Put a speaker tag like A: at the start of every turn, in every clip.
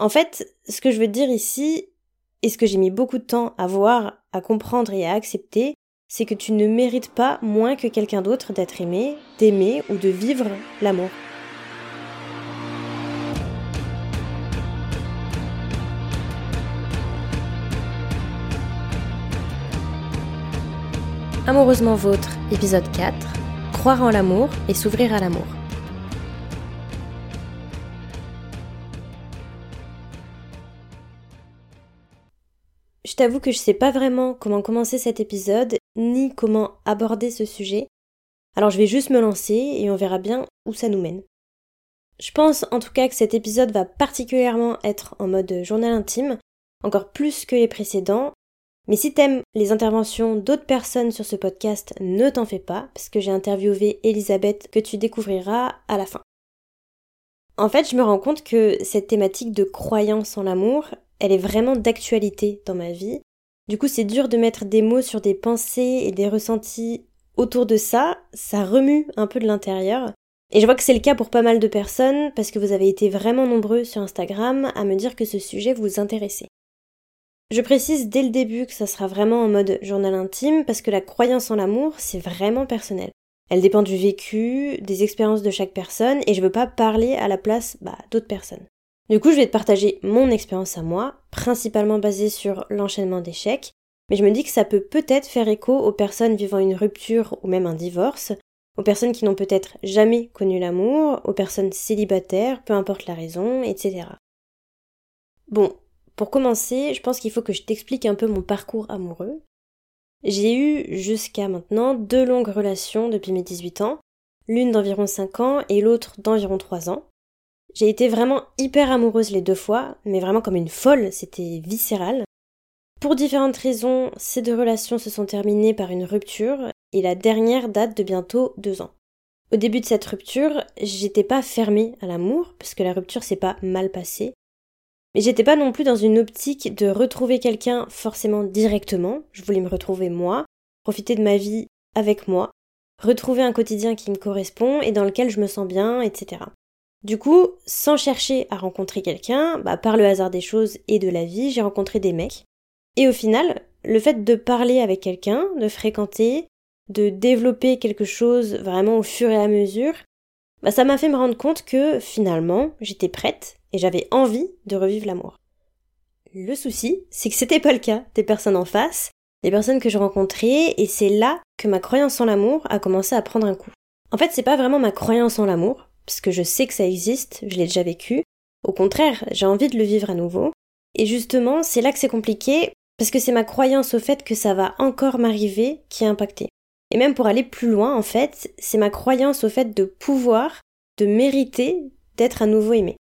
A: En fait, ce que je veux dire ici, et ce que j'ai mis beaucoup de temps à voir, à comprendre et à accepter, c'est que tu ne mérites pas moins que quelqu'un d'autre d'être aimé, d'aimer ou de vivre l'amour. Amoureusement vôtre, épisode 4. Croire en l'amour et s'ouvrir à l'amour. Je t'avoue que je sais pas vraiment comment commencer cet épisode, ni comment aborder ce sujet. Alors je vais juste me lancer et on verra bien où ça nous mène. Je pense en tout cas que cet épisode va particulièrement être en mode journal intime, encore plus que les précédents. Mais si t'aimes les interventions d'autres personnes sur ce podcast, ne t'en fais pas, parce que j'ai interviewé Elisabeth que tu découvriras à la fin. En fait, je me rends compte que cette thématique de croyance en l'amour, elle est vraiment d'actualité dans ma vie. Du coup, c'est dur de mettre des mots sur des pensées et des ressentis autour de ça, ça remue un peu de l'intérieur. Et je vois que c'est le cas pour pas mal de personnes parce que vous avez été vraiment nombreux sur Instagram à me dire que ce sujet vous intéressait. Je précise dès le début que ça sera vraiment en mode journal intime parce que la croyance en l'amour, c'est vraiment personnel. Elle dépend du vécu, des expériences de chaque personne et je veux pas parler à la place bah, d'autres personnes. Du coup, je vais te partager mon expérience à moi, principalement basée sur l'enchaînement d'échecs, mais je me dis que ça peut peut-être faire écho aux personnes vivant une rupture ou même un divorce, aux personnes qui n'ont peut-être jamais connu l'amour, aux personnes célibataires, peu importe la raison, etc. Bon, pour commencer, je pense qu'il faut que je t'explique un peu mon parcours amoureux. J'ai eu jusqu'à maintenant deux longues relations depuis mes 18 ans, l'une d'environ 5 ans et l'autre d'environ 3 ans. J'ai été vraiment hyper amoureuse les deux fois, mais vraiment comme une folle, c'était viscéral. Pour différentes raisons, ces deux relations se sont terminées par une rupture, et la dernière date de bientôt deux ans. Au début de cette rupture, j'étais pas fermée à l'amour, parce que la rupture s'est pas mal passée. Mais j'étais pas non plus dans une optique de retrouver quelqu'un forcément directement. Je voulais me retrouver moi, profiter de ma vie avec moi, retrouver un quotidien qui me correspond et dans lequel je me sens bien, etc. Du coup, sans chercher à rencontrer quelqu'un, bah, par le hasard des choses et de la vie, j'ai rencontré des mecs. Et au final, le fait de parler avec quelqu'un, de fréquenter, de développer quelque chose vraiment au fur et à mesure, bah, ça m'a fait me rendre compte que finalement, j'étais prête et j'avais envie de revivre l'amour. Le souci, c'est que c'était pas le cas des personnes en face, des personnes que je rencontrais, et c'est là que ma croyance en l'amour a commencé à prendre un coup. En fait, c'est pas vraiment ma croyance en l'amour, parce que je sais que ça existe, je l'ai déjà vécu. Au contraire, j'ai envie de le vivre à nouveau. Et justement, c'est là que c'est compliqué, parce que c'est ma croyance au fait que ça va encore m'arriver qui est impactée. Et même pour aller plus loin, en fait, c'est ma croyance au fait de pouvoir, de mériter d'être à nouveau aimé.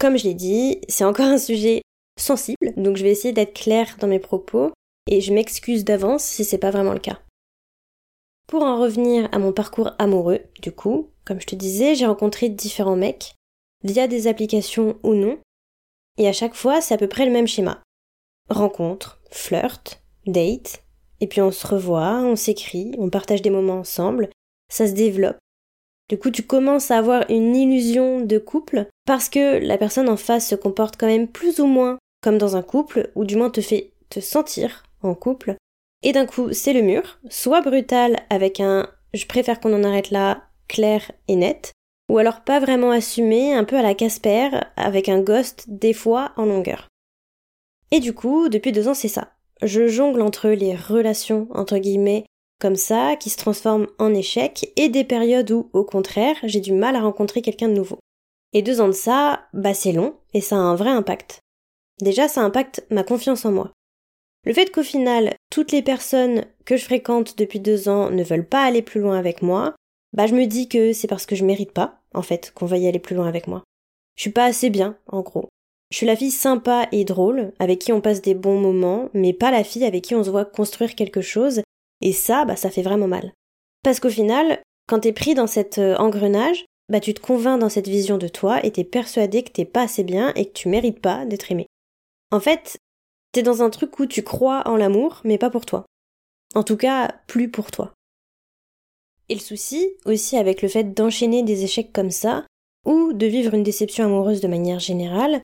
A: Comme je l'ai dit, c'est encore un sujet sensible, donc je vais essayer d'être claire dans mes propos, et je m'excuse d'avance si c'est pas vraiment le cas. Pour en revenir à mon parcours amoureux, du coup, comme je te disais, j'ai rencontré différents mecs, via des applications ou non, et à chaque fois, c'est à peu près le même schéma. Rencontre, flirt, date, et puis on se revoit, on s'écrit, on partage des moments ensemble, ça se développe. Du coup, tu commences à avoir une illusion de couple parce que la personne en face se comporte quand même plus ou moins comme dans un couple, ou du moins te fait te sentir en couple. Et d'un coup, c'est le mur, soit brutal avec un je préfère qu'on en arrête là, clair et net, ou alors pas vraiment assumé, un peu à la Casper, avec un ghost des fois en longueur. Et du coup, depuis deux ans, c'est ça. Je jongle entre les relations, entre guillemets, comme ça, qui se transforment en échecs, et des périodes où, au contraire, j'ai du mal à rencontrer quelqu'un de nouveau. Et deux ans de ça, bah c'est long, et ça a un vrai impact. Déjà, ça impacte ma confiance en moi. Le fait qu'au final, toutes les personnes que je fréquente depuis deux ans ne veulent pas aller plus loin avec moi, bah je me dis que c'est parce que je mérite pas, en fait, qu'on va y aller plus loin avec moi. Je suis pas assez bien, en gros. Je suis la fille sympa et drôle, avec qui on passe des bons moments, mais pas la fille avec qui on se voit construire quelque chose, et ça, bah ça fait vraiment mal. Parce qu'au final, quand t'es pris dans cet euh, engrenage, bah tu te convaincs dans cette vision de toi et t'es persuadé que t'es pas assez bien et que tu mérites pas d'être aimé. En fait, t'es dans un truc où tu crois en l'amour, mais pas pour toi. En tout cas, plus pour toi. Et le souci, aussi avec le fait d'enchaîner des échecs comme ça, ou de vivre une déception amoureuse de manière générale,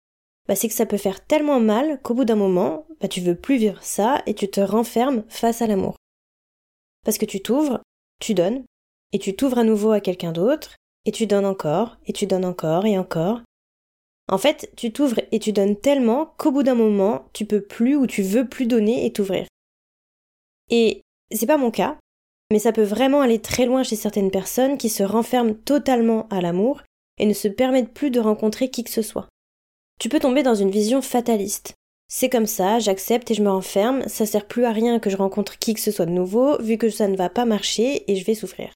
A: bah, c'est que ça peut faire tellement mal qu'au bout d'un moment, bah, tu veux plus vivre ça et tu te renfermes face à l'amour. Parce que tu t'ouvres, tu donnes, et tu t'ouvres à nouveau à quelqu'un d'autre, et tu donnes encore, et tu donnes encore, et encore. En fait, tu t'ouvres et tu donnes tellement qu'au bout d'un moment, tu peux plus ou tu veux plus donner et t'ouvrir. Et c'est pas mon cas, mais ça peut vraiment aller très loin chez certaines personnes qui se renferment totalement à l'amour et ne se permettent plus de rencontrer qui que ce soit. Tu peux tomber dans une vision fataliste. C'est comme ça, j'accepte et je me renferme, ça sert plus à rien que je rencontre qui que ce soit de nouveau, vu que ça ne va pas marcher et je vais souffrir.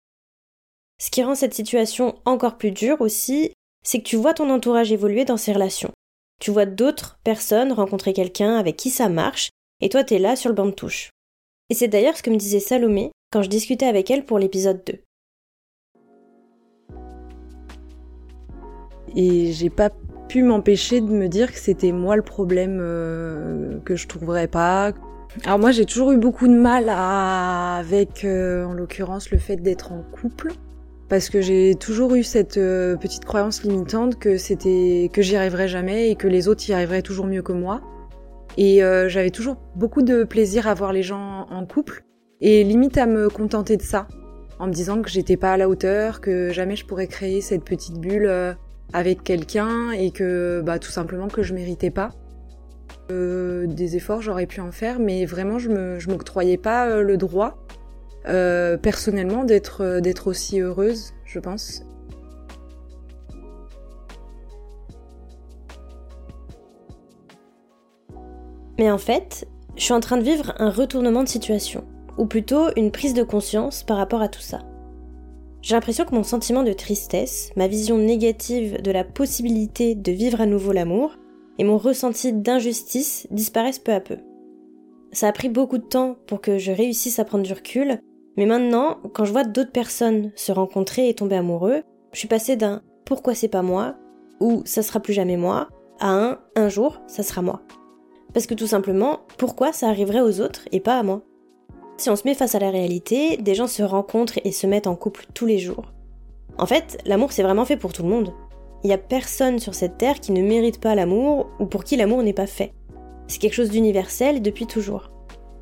A: Ce qui rend cette situation encore plus dure aussi, c'est que tu vois ton entourage évoluer dans ses relations. Tu vois d'autres personnes rencontrer quelqu'un avec qui ça marche, et toi t'es là sur le banc de touche. Et c'est d'ailleurs ce que me disait Salomé quand je discutais avec elle pour l'épisode 2.
B: Et j'ai pas pu m'empêcher de me dire que c'était moi le problème euh, que je trouverais pas. Alors moi j'ai toujours eu beaucoup de mal avec euh, en l'occurrence le fait d'être en couple parce que j'ai toujours eu cette euh, petite croyance limitante que c'était que j'y arriverais jamais et que les autres y arriveraient toujours mieux que moi. Et j'avais toujours beaucoup de plaisir à voir les gens en couple et limite à me contenter de ça, en me disant que j'étais pas à la hauteur, que jamais je pourrais créer cette petite bulle euh, avec quelqu'un et que bah tout simplement que je méritais pas. des efforts j'aurais pu en faire, mais vraiment je me je m'octroyais pas le droit euh, personnellement d'être euh, d'être aussi heureuse, je pense.
A: Mais en fait, je suis en train de vivre un retournement de situation, ou plutôt une prise de conscience par rapport à tout ça. J'ai l'impression que mon sentiment de tristesse, ma vision négative de la possibilité de vivre à nouveau l'amour, et mon ressenti d'injustice disparaissent peu à peu. Ça a pris beaucoup de temps pour que je réussisse à prendre du recul mais maintenant, quand je vois d'autres personnes se rencontrer et tomber amoureux, je suis passée d'un pourquoi c'est pas moi ou ça sera plus jamais moi à un un jour ça sera moi. Parce que tout simplement, pourquoi ça arriverait aux autres et pas à moi? Si on se met face à la réalité, des gens se rencontrent et se mettent en couple tous les jours. En fait, l'amour c'est vraiment fait pour tout le monde. Il n'y a personne sur cette terre qui ne mérite pas l'amour ou pour qui l'amour n'est pas fait. C'est quelque chose d'universel depuis toujours.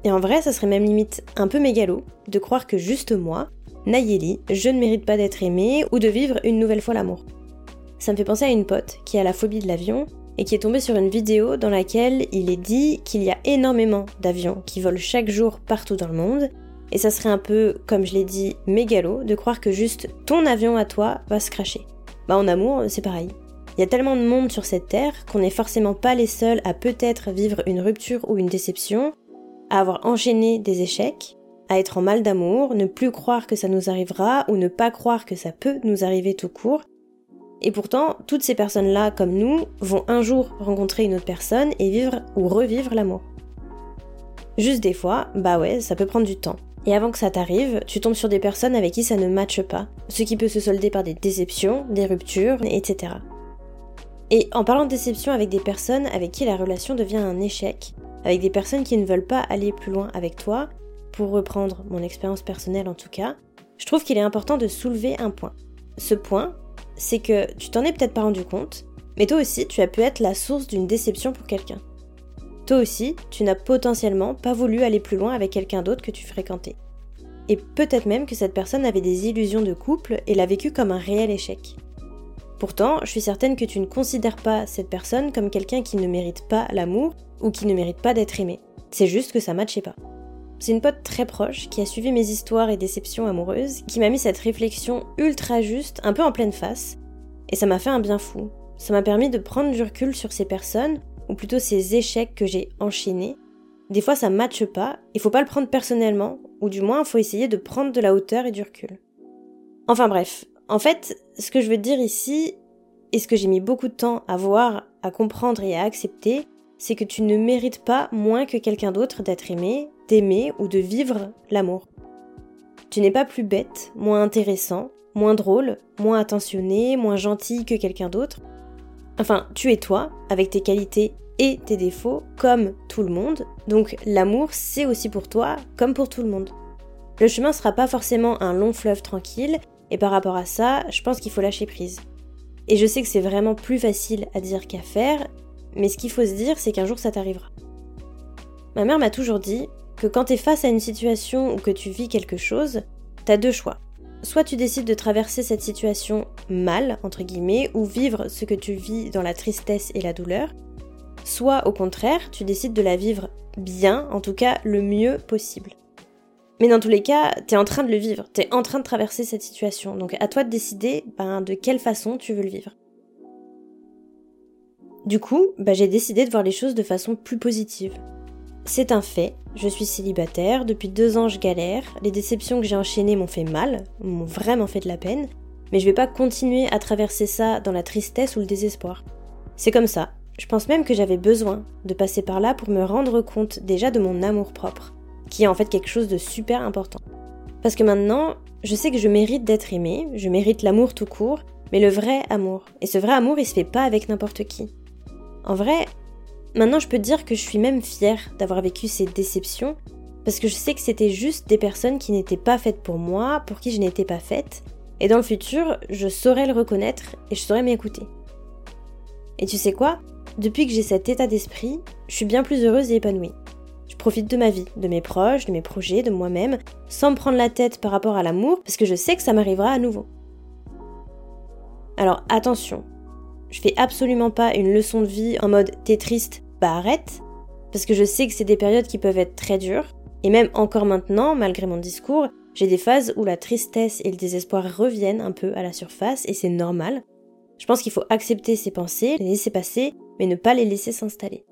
A: Et en vrai, ça serait même limite un peu mégalo de croire que juste moi, Nayeli, je ne mérite pas d'être aimée ou de vivre une nouvelle fois l'amour. Ça me fait penser à une pote qui a la phobie de l'avion et qui est tombée sur une vidéo dans laquelle il est dit qu'il y a énormément d'avions qui volent chaque jour partout dans le monde et ça serait un peu, comme je l'ai dit, mégalo de croire que juste ton avion à toi va se cracher. Bah en amour, c'est pareil. Il y a tellement de monde sur cette terre qu'on n'est forcément pas les seuls à peut-être vivre une rupture ou une déception à avoir enchaîné des échecs, à être en mal d'amour, ne plus croire que ça nous arrivera ou ne pas croire que ça peut nous arriver tout court. Et pourtant, toutes ces personnes-là, comme nous, vont un jour rencontrer une autre personne et vivre ou revivre l'amour. Juste des fois, bah ouais, ça peut prendre du temps. Et avant que ça t'arrive, tu tombes sur des personnes avec qui ça ne matche pas, ce qui peut se solder par des déceptions, des ruptures, etc. Et en parlant de déception avec des personnes avec qui la relation devient un échec, avec des personnes qui ne veulent pas aller plus loin avec toi, pour reprendre mon expérience personnelle en tout cas, je trouve qu'il est important de soulever un point. Ce point, c'est que tu t'en es peut-être pas rendu compte, mais toi aussi tu as pu être la source d'une déception pour quelqu'un. Toi aussi, tu n'as potentiellement pas voulu aller plus loin avec quelqu'un d'autre que tu fréquentais. Et peut-être même que cette personne avait des illusions de couple et l'a vécu comme un réel échec. Pourtant, je suis certaine que tu ne considères pas cette personne comme quelqu'un qui ne mérite pas l'amour ou qui ne mérite pas d'être aimé. C'est juste que ça matchait pas. C'est une pote très proche qui a suivi mes histoires et déceptions amoureuses, qui m'a mis cette réflexion ultra juste, un peu en pleine face, et ça m'a fait un bien fou. Ça m'a permis de prendre du recul sur ces personnes, ou plutôt ces échecs que j'ai enchaînés. Des fois ça matche pas, il faut pas le prendre personnellement, ou du moins faut essayer de prendre de la hauteur et du recul. Enfin bref, en fait, ce que je veux dire ici, et ce que j'ai mis beaucoup de temps à voir, à comprendre et à accepter, c'est que tu ne mérites pas moins que quelqu'un d'autre d'être aimé, d'aimer ou de vivre l'amour. Tu n'es pas plus bête, moins intéressant, moins drôle, moins attentionné, moins gentil que quelqu'un d'autre. Enfin, tu es toi, avec tes qualités et tes défauts, comme tout le monde, donc l'amour c'est aussi pour toi, comme pour tout le monde. Le chemin sera pas forcément un long fleuve tranquille, et par rapport à ça, je pense qu'il faut lâcher prise. Et je sais que c'est vraiment plus facile à dire qu'à faire, mais ce qu'il faut se dire, c'est qu'un jour ça t'arrivera. Ma mère m'a toujours dit quand t'es face à une situation ou que tu vis quelque chose, t'as deux choix. Soit tu décides de traverser cette situation mal, entre guillemets, ou vivre ce que tu vis dans la tristesse et la douleur, soit au contraire, tu décides de la vivre bien, en tout cas le mieux possible. Mais dans tous les cas, t'es en train de le vivre, t'es en train de traverser cette situation, donc à toi de décider ben, de quelle façon tu veux le vivre. Du coup, ben, j'ai décidé de voir les choses de façon plus positive. C'est un fait, je suis célibataire, depuis deux ans je galère, les déceptions que j'ai enchaînées m'ont fait mal, m'ont vraiment fait de la peine, mais je vais pas continuer à traverser ça dans la tristesse ou le désespoir. C'est comme ça, je pense même que j'avais besoin de passer par là pour me rendre compte déjà de mon amour propre, qui est en fait quelque chose de super important. Parce que maintenant, je sais que je mérite d'être aimée, je mérite l'amour tout court, mais le vrai amour. Et ce vrai amour, il se fait pas avec n'importe qui. En vrai, maintenant je peux dire que je suis même fière d'avoir vécu ces déceptions, parce que je sais que c'était juste des personnes qui n'étaient pas faites pour moi, pour qui je n'étais pas faite, et dans le futur, je saurais le reconnaître et je saurais m'écouter. Et tu sais quoi? Depuis que j'ai cet état d'esprit, je suis bien plus heureuse et épanouie. Je profite de ma vie, de mes proches, de mes projets, de moi-même, sans me prendre la tête par rapport à l'amour, parce que je sais que ça m'arrivera à nouveau. Alors attention, je fais absolument pas une leçon de vie en mode t'es triste, bah arrête, parce que je sais que c'est des périodes qui peuvent être très dures, et même encore maintenant, malgré mon discours, j'ai des phases où la tristesse et le désespoir reviennent un peu à la surface, et c'est normal. Je pense qu'il faut accepter ces pensées, les laisser passer, mais ne pas les laisser s'installer.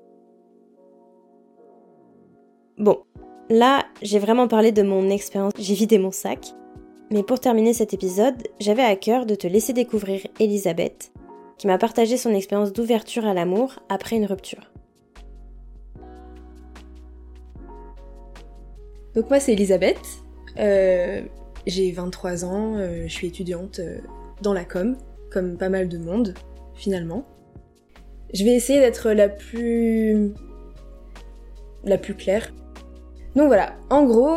A: Bon, là, j'ai vraiment parlé de mon expérience, j'ai vidé mon sac. Mais pour terminer cet épisode, j'avais à cœur de te laisser découvrir Elisabeth, qui m'a partagé son expérience d'ouverture à l'amour après une rupture.
C: Donc moi c'est Elisabeth, euh, j'ai 23 ans, euh, je suis étudiante euh, dans la com, comme pas mal de monde finalement. Je vais essayer d'être la plus... la plus claire. Donc voilà, en gros,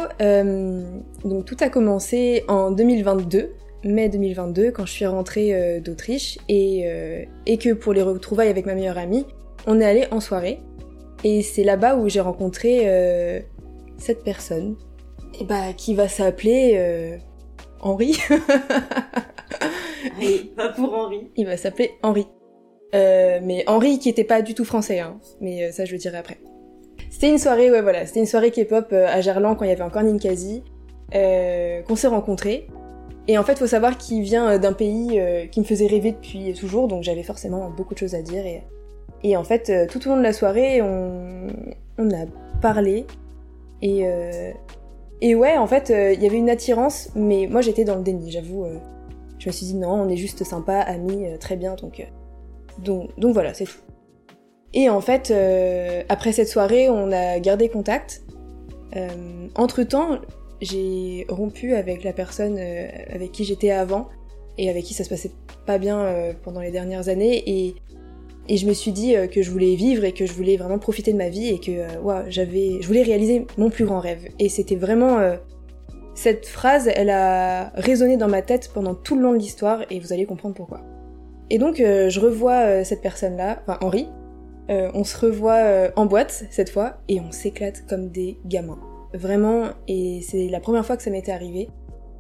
C: tout a commencé en 2022, mai 2022, quand je suis rentrée d'Autriche, et, et que pour les retrouvailles avec ma meilleure amie, on est allé en soirée. Et c'est là-bas où j'ai rencontré cette personne, et bah, qui va s'appeler Henri.
A: Allez, pas pour Henri.
C: Il va s'appeler Henri. Euh, mais Henri qui était pas du tout français, hein. mais euh, ça je le dirai après. C'était une soirée, ouais voilà, c'était une soirée K-pop euh, à Gerland quand il y avait encore Ninkasi, qu'on s'est rencontrés. Et en fait, faut savoir qu'il vient d'un pays qui me faisait rêver depuis toujours, donc j'avais forcément beaucoup de choses à dire. Et, et en fait, tout au long de la soirée, on, on a parlé. Et, et ouais, en fait, il y avait une attirance, mais moi j'étais dans le déni, j'avoue. je me suis dit non, on est juste sympa, amis, très bien, donc donc, donc voilà, c'est tout. Et en fait, euh, après cette soirée, on a gardé contact. Euh, entre temps, j'ai rompu avec la personne euh, avec qui j'étais avant et avec qui ça se passait pas bien pendant les dernières années et, et je me suis dit que je voulais vivre et que je voulais vraiment profiter de ma vie et que ouais, j'avais je voulais réaliser mon plus grand rêve et c'était vraiment cette phrase elle a résonné dans ma tête pendant tout le long de l'histoire et vous allez comprendre pourquoi. Et donc euh, je revois euh, cette personne-là, enfin Henri, euh, on se revoit en boîte cette fois et on s'éclate comme des gamins. Vraiment, et c'est la première fois que ça m'était arrivé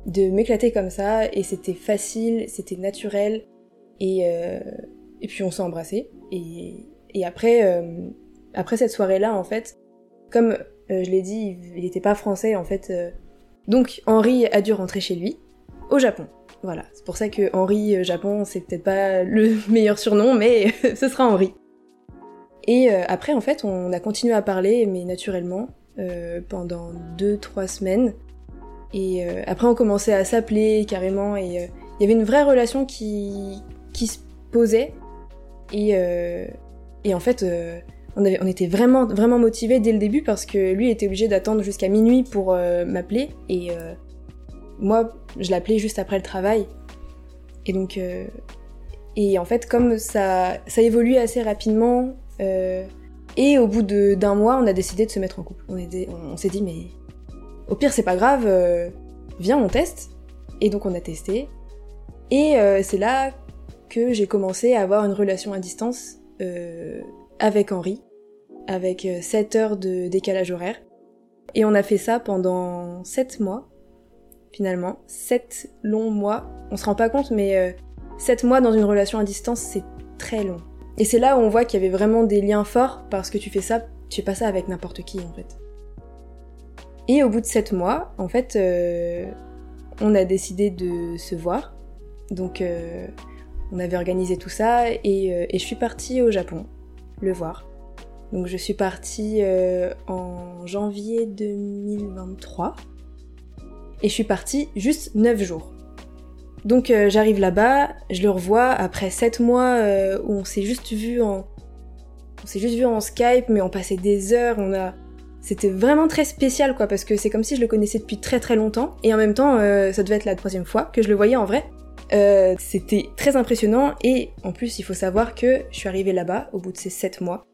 C: de m'éclater comme ça et c'était facile, c'était naturel et, et puis on s'est embrassé et, et après, après cette soirée-là en fait, comme je l'ai dit, il n'était pas français en fait, donc Henri a dû rentrer chez lui au Japon. Voilà, c'est pour ça que Henri euh, Japon, c'est peut-être pas le meilleur surnom, mais ce sera Henri. Et euh, après, en fait, on a continué à parler, mais naturellement, euh, pendant deux, trois semaines. Et après, on commençait à s'appeler carrément, et il y avait une vraie relation qui, qui se posait. Et, et en fait, on, avait, on était vraiment, vraiment motivés dès le début parce que lui était obligé d'attendre jusqu'à minuit pour m'appeler. Et moi, je l'appelais juste après le travail. Et donc, euh, et en fait, comme ça, ça évolue assez rapidement, euh, et au bout d'un mois, on a décidé de se mettre en couple. On, s'est dit, mais au pire, c'est pas grave, euh, viens, on teste. Et donc, on a testé. Et c'est là j'ai commencé à avoir une relation à distance avec Henri, avec 7 heures de décalage horaire. Et on a fait ça pendant 7 mois, finalement. 7 longs mois. On se rend pas compte, mais 7 mois dans une relation à distance, c'est très long. Et c'est là où on voit qu'il y avait vraiment des liens forts, parce que tu fais ça, tu fais pas ça avec n'importe qui, en fait. Et au bout de 7 mois, en fait, euh, on a décidé de se voir. Donc, euh, on avait organisé tout ça et, euh, et, je suis partie au Japon le voir. Donc, je suis partie en janvier 2023 et je suis partie juste 9 jours. Donc, j'arrive là-bas, je le revois après 7 mois où on s'est juste vu en. On s'est juste vu en Skype, mais on passait des heures, on a c'était vraiment très spécial quoi parce que c'est comme si je le connaissais depuis très très longtemps et en même temps euh, ça devait être la troisième fois que je le voyais en vrai. Euh, c'était très impressionnant et en plus il faut savoir que je suis arrivée là-bas au bout de ces sept mois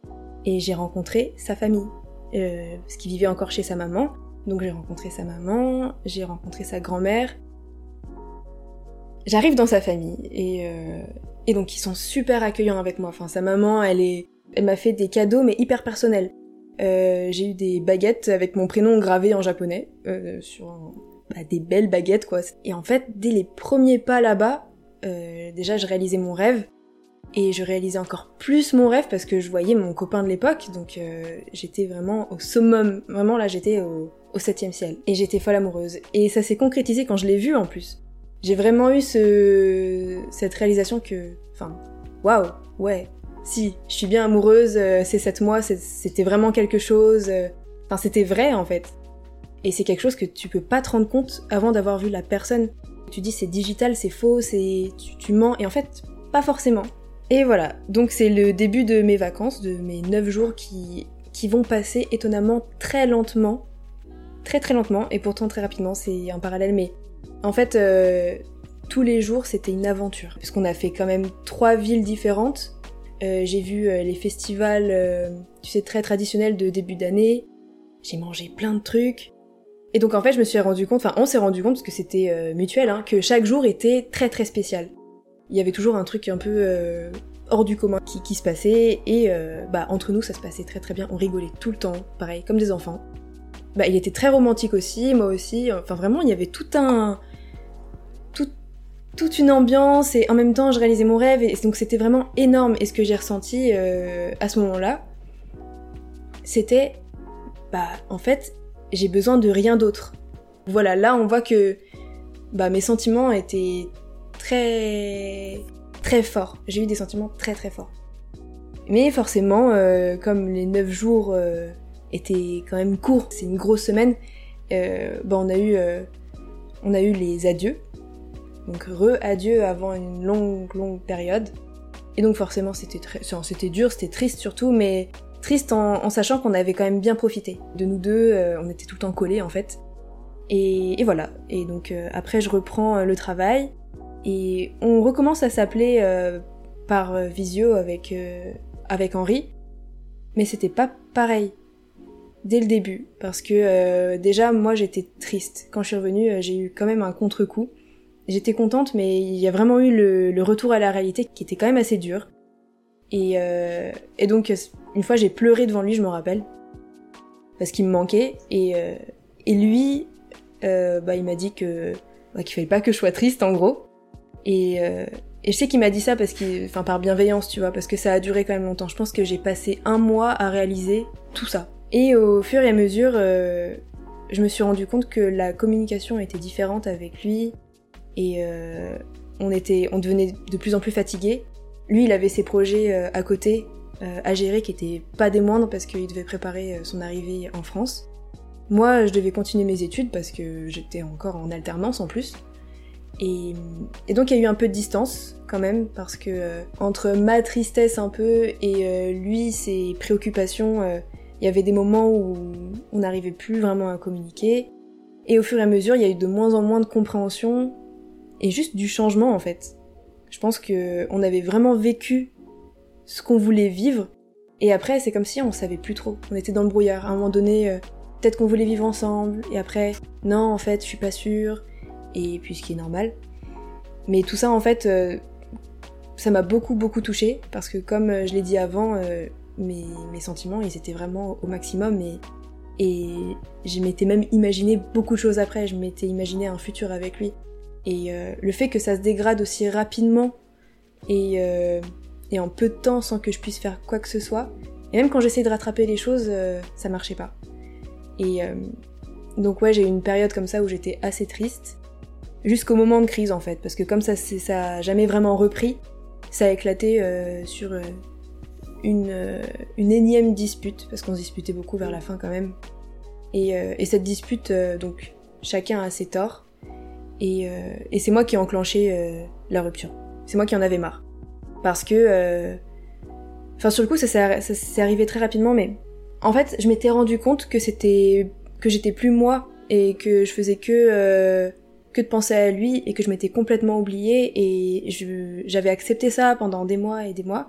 C: et j'ai rencontré sa famille euh, parce qu'il vivait encore chez sa maman donc j'ai rencontré sa maman, j'ai rencontré sa grand-mère. J'arrive dans sa famille et, euh, et donc ils sont super accueillants avec moi. Enfin sa maman elle est elle m'a fait des cadeaux mais hyper personnels. Euh, j'ai eu des baguettes avec mon prénom gravé en japonais euh, sur bah, des belles baguettes quoi. Et en fait, dès les premiers pas là-bas, euh, déjà je réalisais mon rêve et je réalisais encore plus mon rêve parce que je voyais mon copain de l'époque, donc j'étais vraiment au summum. Vraiment là, j'étais au, au septième ciel et j'étais folle amoureuse. Et ça s'est concrétisé quand je l'ai vu en plus. J'ai vraiment eu ce cette réalisation que, enfin, waouh, ouais, si, je suis bien amoureuse, euh, ces sept mois, c'était vraiment quelque chose. Euh, enfin, c'était vrai en fait. Et c'est quelque chose que tu peux pas te rendre compte avant d'avoir vu la personne. Tu dis c'est digital, c'est faux, c'est tu, mens, et en fait, pas forcément. Et voilà, donc c'est le début de mes vacances, de mes neuf jours qui, qui vont passer étonnamment très lentement. Très très lentement, et pourtant très rapidement, c'est un parallèle, mais en fait, euh, tous les jours c'était une aventure. Puisqu'on a fait quand même trois villes différentes, euh, j'ai vu euh, les festivals, euh, tu sais, très traditionnels de début d'année. J'ai mangé plein de trucs. Et donc en fait, je me suis rendu compte, enfin on s'est rendu compte parce que c'était mutuel, hein, que chaque jour était très très spécial. Il y avait toujours un truc un peu hors du commun qui, qui se passait et bah entre nous ça se passait très très bien. On rigolait tout le temps, pareil comme des enfants. Bah il était très romantique aussi, moi aussi. Enfin vraiment, il y avait tout un toute une ambiance et en même temps je réalisais mon rêve et donc c'était vraiment énorme et ce que j'ai ressenti euh, à ce moment-là c'était bah en fait j'ai besoin de rien d'autre. Voilà là on voit que bah mes sentiments étaient très très forts. J'ai eu des sentiments très très forts. Mais forcément euh, comme les 9 jours euh, étaient quand même courts c'est une grosse semaine bah on a eu on a eu les adieux. Donc re-adieu avant une longue, longue période. Et donc forcément c'était dur, c'était triste surtout, mais triste en, sachant qu'on avait quand même bien profité. De nous deux, euh, on était tout le temps collés en fait. Et, voilà. Et donc euh, après je reprends euh, le travail et on recommence à s'appeler par visio avec avec Henri, mais c'était pas pareil dès le début parce que déjà moi j'étais triste quand je suis revenue, j'ai eu quand même un contre-coup J'étais contente, mais il y a vraiment eu le, retour à la réalité qui était quand même assez dur. Et, euh, et donc, une fois, j'ai pleuré devant lui, je me rappelle, parce qu'il me manquait. Et, euh, et lui, euh, bah, il m'a dit que bah, qu'il fallait pas que je sois triste, en gros. Et, et je sais qu'il m'a dit ça parce qu'il, enfin, par bienveillance, tu vois, parce que ça a duré quand même longtemps. Je pense que j'ai passé un mois à réaliser tout ça. Et au fur et à mesure, je me suis rendu compte que la communication était différente avec lui, et euh, on était, on devenait de plus en plus fatigué. Lui, il avait ses projets euh, à côté euh, à gérer qui étaient pas des moindres parce qu'il devait préparer son arrivée en France. Moi, je devais continuer mes études parce que j'étais encore en alternance en plus. Et, donc il y a eu un peu de distance quand même parce que entre ma tristesse un peu et lui ses préoccupations, il y avait des moments où on n'arrivait plus vraiment à communiquer. Et au fur et à mesure, il y a eu de moins en moins de compréhension et juste du changement en fait. Je pense que on avait vraiment vécu ce qu'on voulait vivre et après c'est comme si on savait plus trop. On était dans le brouillard. À un moment donné, euh, peut-être qu'on voulait vivre ensemble et après non en fait je suis pas sûre et puis ce qui est normal. Mais tout ça en fait, euh, ça m'a beaucoup beaucoup touché parce que comme euh, je l'ai dit avant, mes, mes sentiments, ils étaient vraiment au maximum et, et je m'étais même imaginé beaucoup de choses après, je m'étais imaginé un futur avec lui. Et euh, le fait que ça se dégrade aussi rapidement et, euh, et en peu de temps sans que je puisse faire quoi que ce soit, et même quand j'essayais de rattraper les choses, euh, ça marchait pas. Et donc ouais, j'ai eu une période comme ça où j'étais assez triste, jusqu'au moment de crise en fait, parce que comme ça, ça a jamais vraiment repris, ça a éclaté sur une, une énième dispute, parce qu'on se disputait beaucoup vers la fin quand même. Et, et cette dispute, donc chacun a ses torts, et, et c'est moi qui ai enclenché la rupture. C'est moi qui en avais marre. Parce que Enfin, sur le coup, ça s'est arrivé très rapidement, mais en fait, je m'étais rendu compte que c'était que j'étais plus moi et que je faisais que euh, que de penser à lui et que je m'étais complètement oubliée et j'avais accepté ça pendant des mois et des mois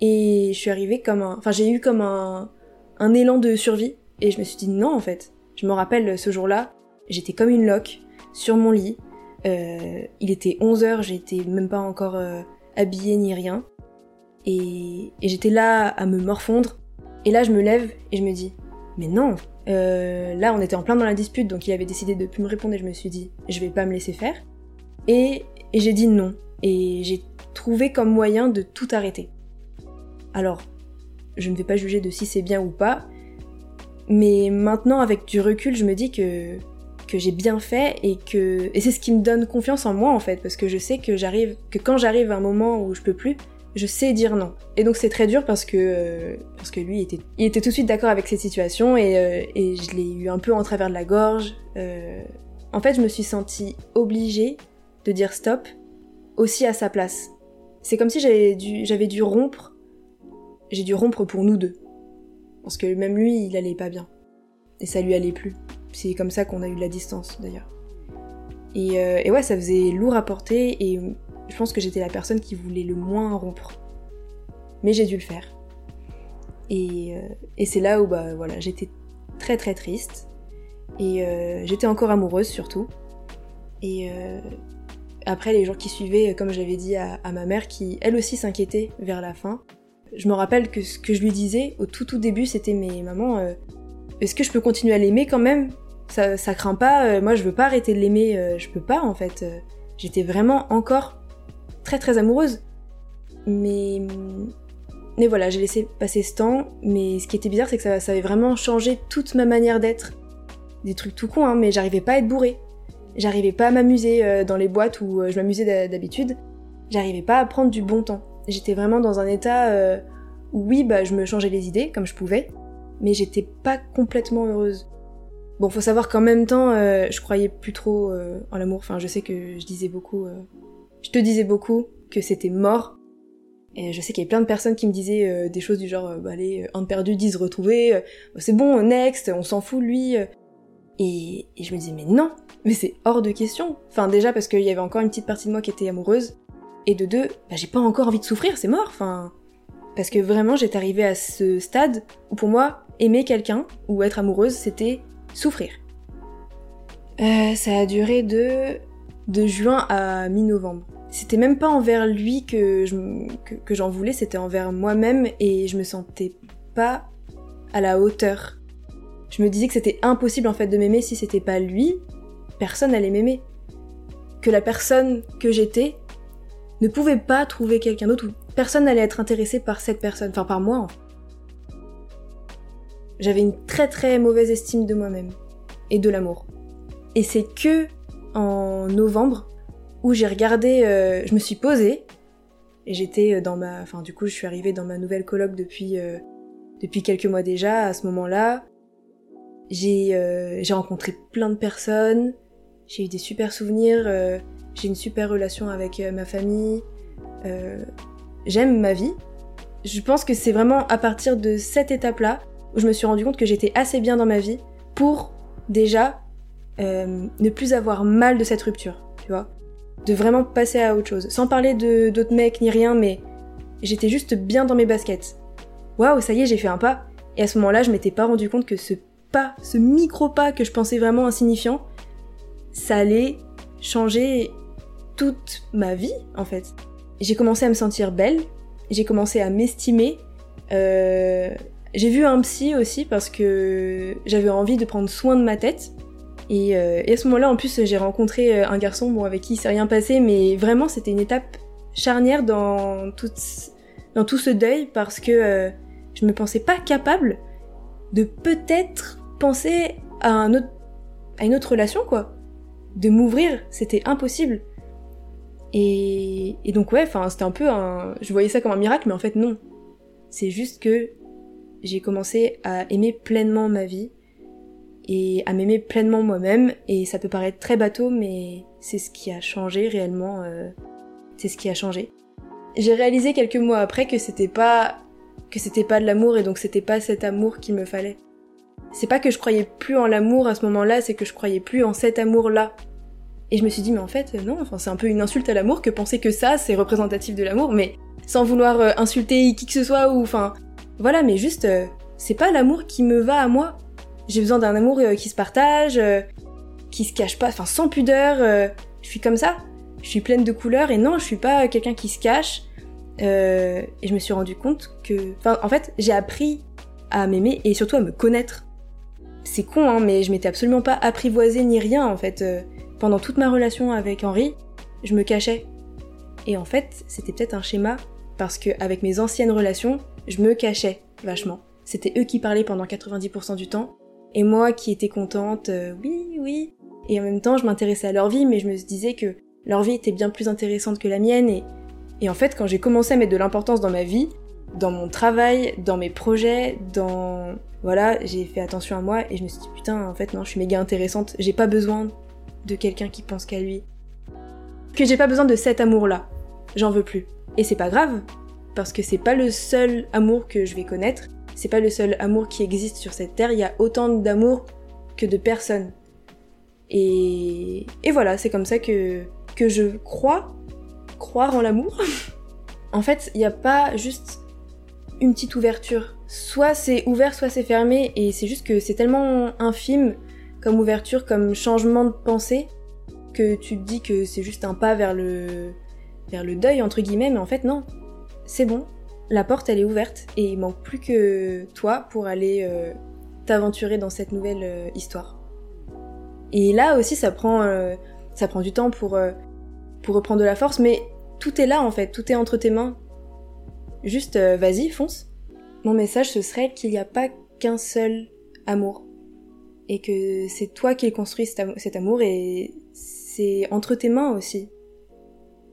C: et je suis arrivée comme un enfin j'ai eu comme un un élan de survie et je me suis dit non en fait je me rappelle ce jour-là j'étais comme une loque sur mon lit euh, il était 11 heures j'étais même pas encore euh, habillée ni rien et, j'étais là à me morfondre. Et là, je me lève et je me dis, mais non, euh, là, on était en plein dans la dispute, donc il avait décidé de plus me répondre et je me suis dit, je vais pas me laisser faire. Et j'ai dit non. Et j'ai trouvé comme moyen de tout arrêter. Alors, je ne vais pas juger de si c'est bien ou pas, mais maintenant, avec du recul, je me dis que, que j'ai bien fait et que, et c'est ce qui me donne confiance en moi, en fait, parce que je sais que j'arrive, que quand j'arrive à un moment où je peux plus, je sais dire non. Et donc c'est très dur parce que euh, parce que lui était il était tout de suite d'accord avec cette situation et, euh, et je l'ai eu un peu en travers de la gorge. Euh, en fait, je me suis sentie obligée de dire stop aussi à sa place. C'est comme si j'avais dû j'avais dû rompre. J'ai dû rompre pour nous deux. Parce que même lui, il allait pas bien. Et ça lui allait plus. C'est comme ça qu'on a eu de la distance d'ailleurs. Et, et ouais, ça faisait lourd à porter et je pense que j'étais la personne qui voulait le moins rompre. Mais j'ai dû le faire. Et, euh, et c'est là où bah, voilà, j'étais très très triste. Et euh, j'étais encore amoureuse surtout. Et euh, après, les jours qui suivaient, comme j'avais dit à, ma mère, qui elle aussi s'inquiétait vers la fin, je me rappelle que ce que je lui disais au tout tout début, c'était Mais maman, est-ce que je peux continuer à l'aimer quand même? Ça, ça craint pas, moi je veux pas arrêter de l'aimer, je peux pas en fait. J'étais vraiment encore très très amoureuse. Mais, mais voilà, j'ai laissé passer ce temps. Mais ce qui était bizarre, c'est que ça, avait vraiment changé toute ma manière d'être. Des trucs tout cons, hein, mais j'arrivais pas à être bourrée. J'arrivais pas à m'amuser euh, dans les boîtes où euh, je m'amusais d'habitude. J'arrivais pas à prendre du bon temps. J'étais vraiment dans un état euh, où oui, bah, je me changeais les idées comme je pouvais, mais j'étais pas complètement heureuse. Bon, faut savoir qu'en même temps, je croyais plus trop en l'amour. Enfin, je sais que je disais beaucoup je te disais beaucoup que c'était mort. Et je sais qu'il y avait plein de personnes qui me disaient euh, des choses du genre, euh, bah, allez, un perdu, dix retrouvé, euh, c'est bon, next, on s'en fout lui. Et, et, je me disais, mais non, mais c'est hors de question. Enfin, déjà parce qu'il y avait encore une petite partie de moi qui était amoureuse. Et de deux, bah, j'ai pas encore envie de souffrir, c'est mort. Enfin, parce que vraiment, j'étais arrivée à ce stade où pour moi, aimer quelqu'un ou être amoureuse, c'était souffrir. Euh, ça a duré de juin à mi-novembre. C'était même pas envers lui que, j'en voulais, c'était envers moi-même et je me sentais pas à la hauteur. Je me disais que c'était impossible en fait de m'aimer si c'était pas lui, personne allait m'aimer. Que la personne que j'étais ne pouvait pas trouver quelqu'un d'autre personne n'allait être intéressé par cette personne, enfin par moi. J'avais une très très mauvaise estime de moi-même et de l'amour. Et c'est que en novembre où j'ai regardé, euh, je me suis posée et j'étais euh, dans ma, enfin du coup je suis arrivée dans ma nouvelle coloc depuis euh, depuis quelques mois déjà. À ce moment-là, j'ai j'ai rencontré plein de personnes, j'ai eu des super souvenirs, j'ai une super relation avec ma famille, j'aime ma vie. Je pense que c'est vraiment à partir de cette étape-là où je me suis rendu compte que j'étais assez bien dans ma vie pour déjà euh, ne plus avoir mal de cette rupture, tu vois. De vraiment passer à autre chose. Sans parler d'autres mecs ni rien, mais j'étais juste bien dans mes baskets. Waouh, ça y est, j'ai fait un pas. Et à ce moment-là, je m'étais pas rendu compte que ce pas, ce micro pas que je pensais vraiment insignifiant, ça allait changer toute ma vie, en fait. J'ai commencé à me sentir belle, j'ai commencé à m'estimer, Euh, j'ai vu un psy aussi parce que j'avais envie de prendre soin de ma tête. Et, euh, et à ce moment-là, en plus, j'ai rencontré un garçon bon, avec qui il s'est rien passé, mais vraiment, c'était une étape charnière dans tout, ce deuil parce que euh, je me pensais pas capable de peut-être penser à, à une autre relation, quoi. De m'ouvrir, c'était impossible. Et, et donc ouais, enfin c'était un peu un, je voyais ça comme un miracle, mais en fait non. C'est juste que j'ai commencé à aimer pleinement ma vie et à m'aimer pleinement moi-même. Et ça peut paraître très bateau, mais c'est ce qui a changé réellement. Euh, c'est ce qui a changé. J'ai réalisé quelques mois après que c'était pas que c'était pas de l'amour et donc c'était pas cet amour qu'il me fallait. C'est pas que je croyais plus en l'amour à ce moment-là, c'est que je croyais plus en cet amour-là. Et je me suis dit, mais en fait, non, enfin, c'est un peu une insulte à l'amour que penser que ça, c'est représentatif de l'amour, mais sans vouloir euh, insulter qui que ce soit ou, enfin, voilà, mais juste, euh, c'est pas l'amour qui me va à moi. J'ai besoin d'un amour euh, qui se partage, qui se cache pas, enfin, sans pudeur. je suis comme ça. Je suis pleine de couleurs et non, je suis pas quelqu'un qui se cache. et je me suis rendu compte que, enfin, en fait, j'ai appris à m'aimer et surtout à me connaître. C'est con, hein, mais je m'étais absolument pas apprivoisée ni rien, en fait pendant toute ma relation avec Henri, je me cachais. Et en fait, c'était peut-être un schéma parce que avec mes anciennes relations, je me cachais vachement. C'était eux qui parlaient pendant 90% du temps et moi qui étais contente, euh, oui, oui. Et en même temps, je m'intéressais à leur vie, mais je me disais que leur vie était bien plus intéressante que la mienne et, et en fait, quand j'ai commencé à mettre de l'importance dans ma vie, dans mon travail, dans mes projets, dans voilà, j'ai fait attention à moi et je me suis dit putain, en fait non, je suis méga intéressante, j'ai pas besoin de quelqu'un qui pense qu'à lui. Que j'ai pas besoin de cet amour-là. J'en veux plus. Et c'est pas grave, parce que c'est pas le seul amour que je vais connaître, c'est pas le seul amour qui existe sur cette terre, il y a autant d'amour que de personnes. Et, et voilà, c'est comme ça que, que je crois, croire en l'amour. en fait, il n'y a pas juste une petite ouverture. Soit c'est ouvert, soit c'est fermé, et c'est juste que c'est tellement infime comme ouverture, comme changement de pensée, que tu te dis que c'est juste un pas vers le, vers le deuil, entre guillemets, mais en fait, non. C'est bon, la porte, elle est ouverte, et il manque plus que toi pour aller euh, t'aventurer dans cette nouvelle euh, histoire. Et là aussi, ça prend, euh, ça prend du temps pour, pour reprendre de la force, mais tout est là, en fait, tout est entre tes mains. Juste, vas-y, fonce. Mon message, ce serait qu'il n'y a pas qu'un seul amour et que c'est toi qui construis cet amour et c'est entre tes mains aussi.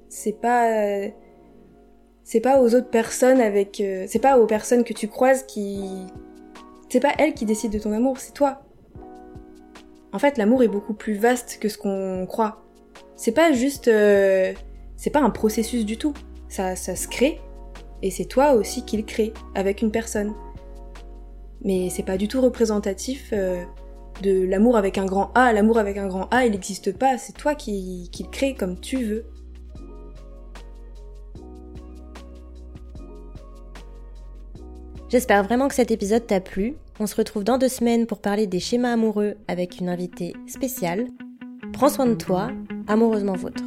C: C'est pas c'est pas aux autres personnes avec euh, c'est pas aux personnes que tu croises qui c'est pas elles qui décident de ton amour, c'est toi. En fait, l'amour est beaucoup plus vaste que ce qu'on croit. C'est pas juste euh, c'est pas un processus du tout. Ça ça se crée et c'est toi aussi qui le crée avec une personne. Mais c'est pas du tout représentatif euh, de l'amour avec un grand A, l'amour avec un grand A, il n'existe pas, c'est toi qui, le crée comme tu veux.
A: J'espère vraiment que cet épisode t'a plu. On se retrouve dans deux semaines pour parler des schémas amoureux avec une invitée spéciale. Prends soin de toi, amoureusement vôtre.